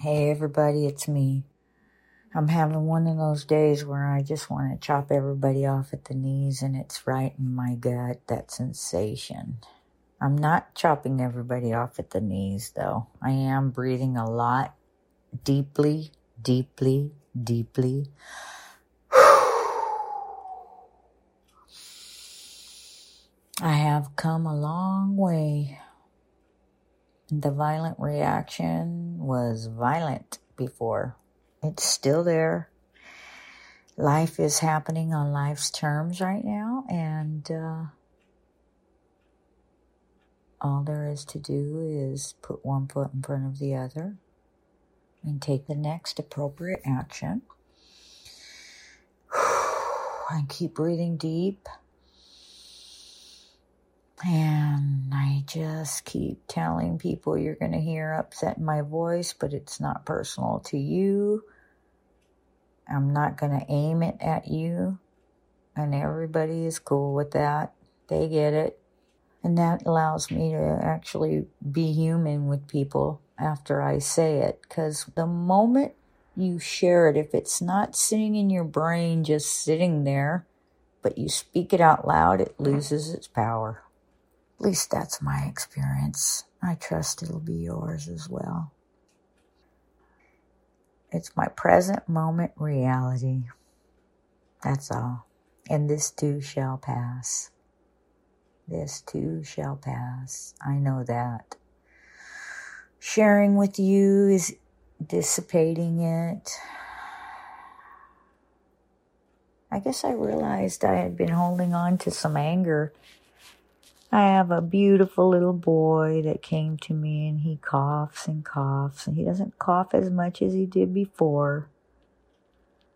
Hey, everybody, it's me. I'm having one of those days where I just want to chop everybody off at the knees, and it's right in my gut, that sensation. I'm not chopping everybody off at the knees, though. I am breathing a lot, deeply, deeply, deeply. I have come a long way. The violent reaction was violent before. It's still there. Life is happening on life's terms right now, and uh, all there is to do is put one foot in front of the other and take the next appropriate action. And keep breathing deep. And just keep telling people you're going to hear upset my voice, but it's not personal to you. I'm not going to aim it at you. And everybody is cool with that. They get it. And that allows me to actually be human with people after I say it. Because the moment you share it, if it's not sitting in your brain, just sitting there, but you speak it out loud, it loses its power. At least that's my experience. I trust it'll be yours as well. It's my present moment reality. That's all. And this too shall pass. This too shall pass. I know that. Sharing with you is dissipating it. I guess I realized I had been holding on to some anger I have a beautiful little boy that came to me and he coughs and coughs and he doesn't cough as much as he did before.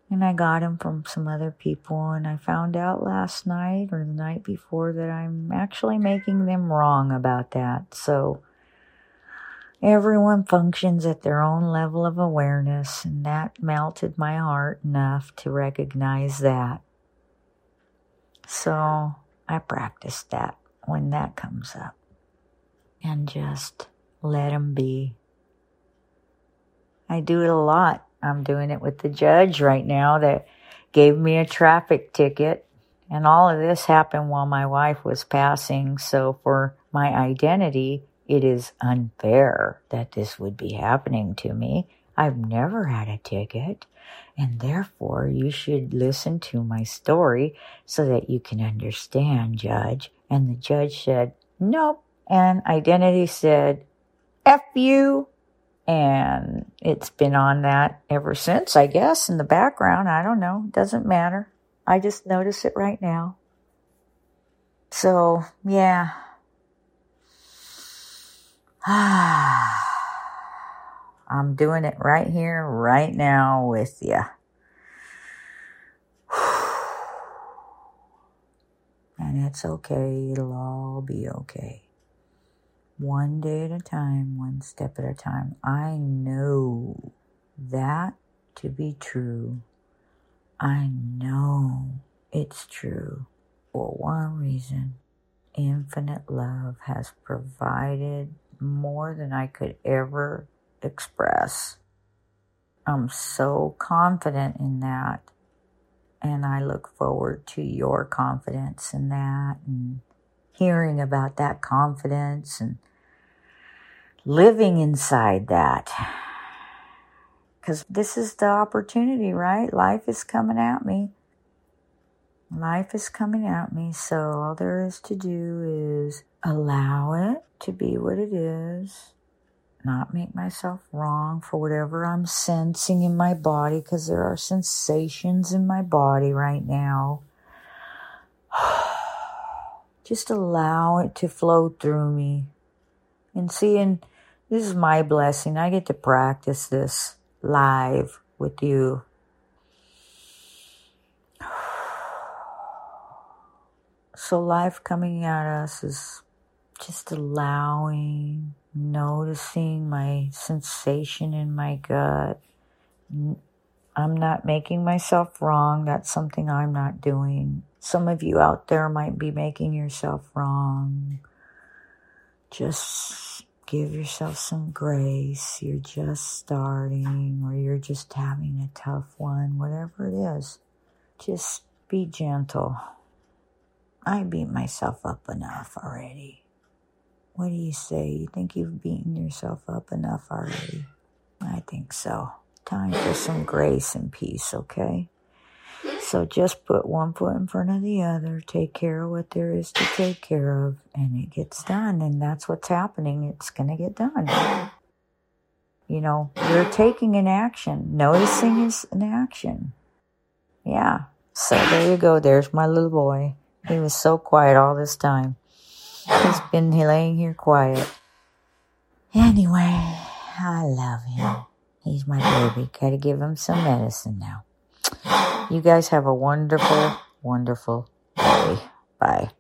And I got him from some other people and I found out last night or the night before that I'm actually making them wrong about that. So everyone functions at their own level of awareness and that melted my heart enough to recognize that. So I practiced that when that comes up and just let them be. I do it a lot. I'm doing it with the judge right now that gave me a traffic ticket. And all of this happened while my wife was passing. So for my identity, it is unfair that this would be happening to me. I've never had a ticket. And therefore, you should listen to my story so that you can understand, Judge, and the judge said, nope. And identity said, F you. And it's been on that ever since, I guess, in the background. I don't know. Doesn't matter. I just notice it right now. So, yeah. I'm doing it right here, right now with you. It's okay, it'll all be okay. One day at a time, one step at a time. I know that to be true. I know it's true for one reason. Infinite love has provided more than I could ever express. I'm so confident in that and I look forward to your confidence in that and hearing about that confidence and living inside that. Because this is the opportunity, right? Life is coming at me. Life is coming at me. So all there is to do is allow it to be what it is not make myself wrong for whatever I'm sensing in my body because there are sensations in my body right now. Just allow it to flow through me. And seeing this is my blessing. I get to practice this live with you. So life coming at us is just allowing noticing my sensation in my gut. I'm not making myself wrong. That's something I'm not doing. Some of you out there might be making yourself wrong. Just give yourself some grace. You're just starting or you're just having a tough one, whatever it is. Just be gentle. I beat myself up enough already. What do you say? You think you've beaten yourself up enough already? I think so. Time for some grace and peace, okay? So just put one foot in front of the other, take care of what there is to take care of, and it gets done. And that's what's happening. It's going to get done. You know, you're taking an action. Noticing is an action. Yeah. So there you go. There's my little boy. He was so quiet all this time. He's been laying here quiet. Anyway, I love him. He's my baby. Gotta give him some medicine now. You guys have a wonderful, wonderful day. Bye.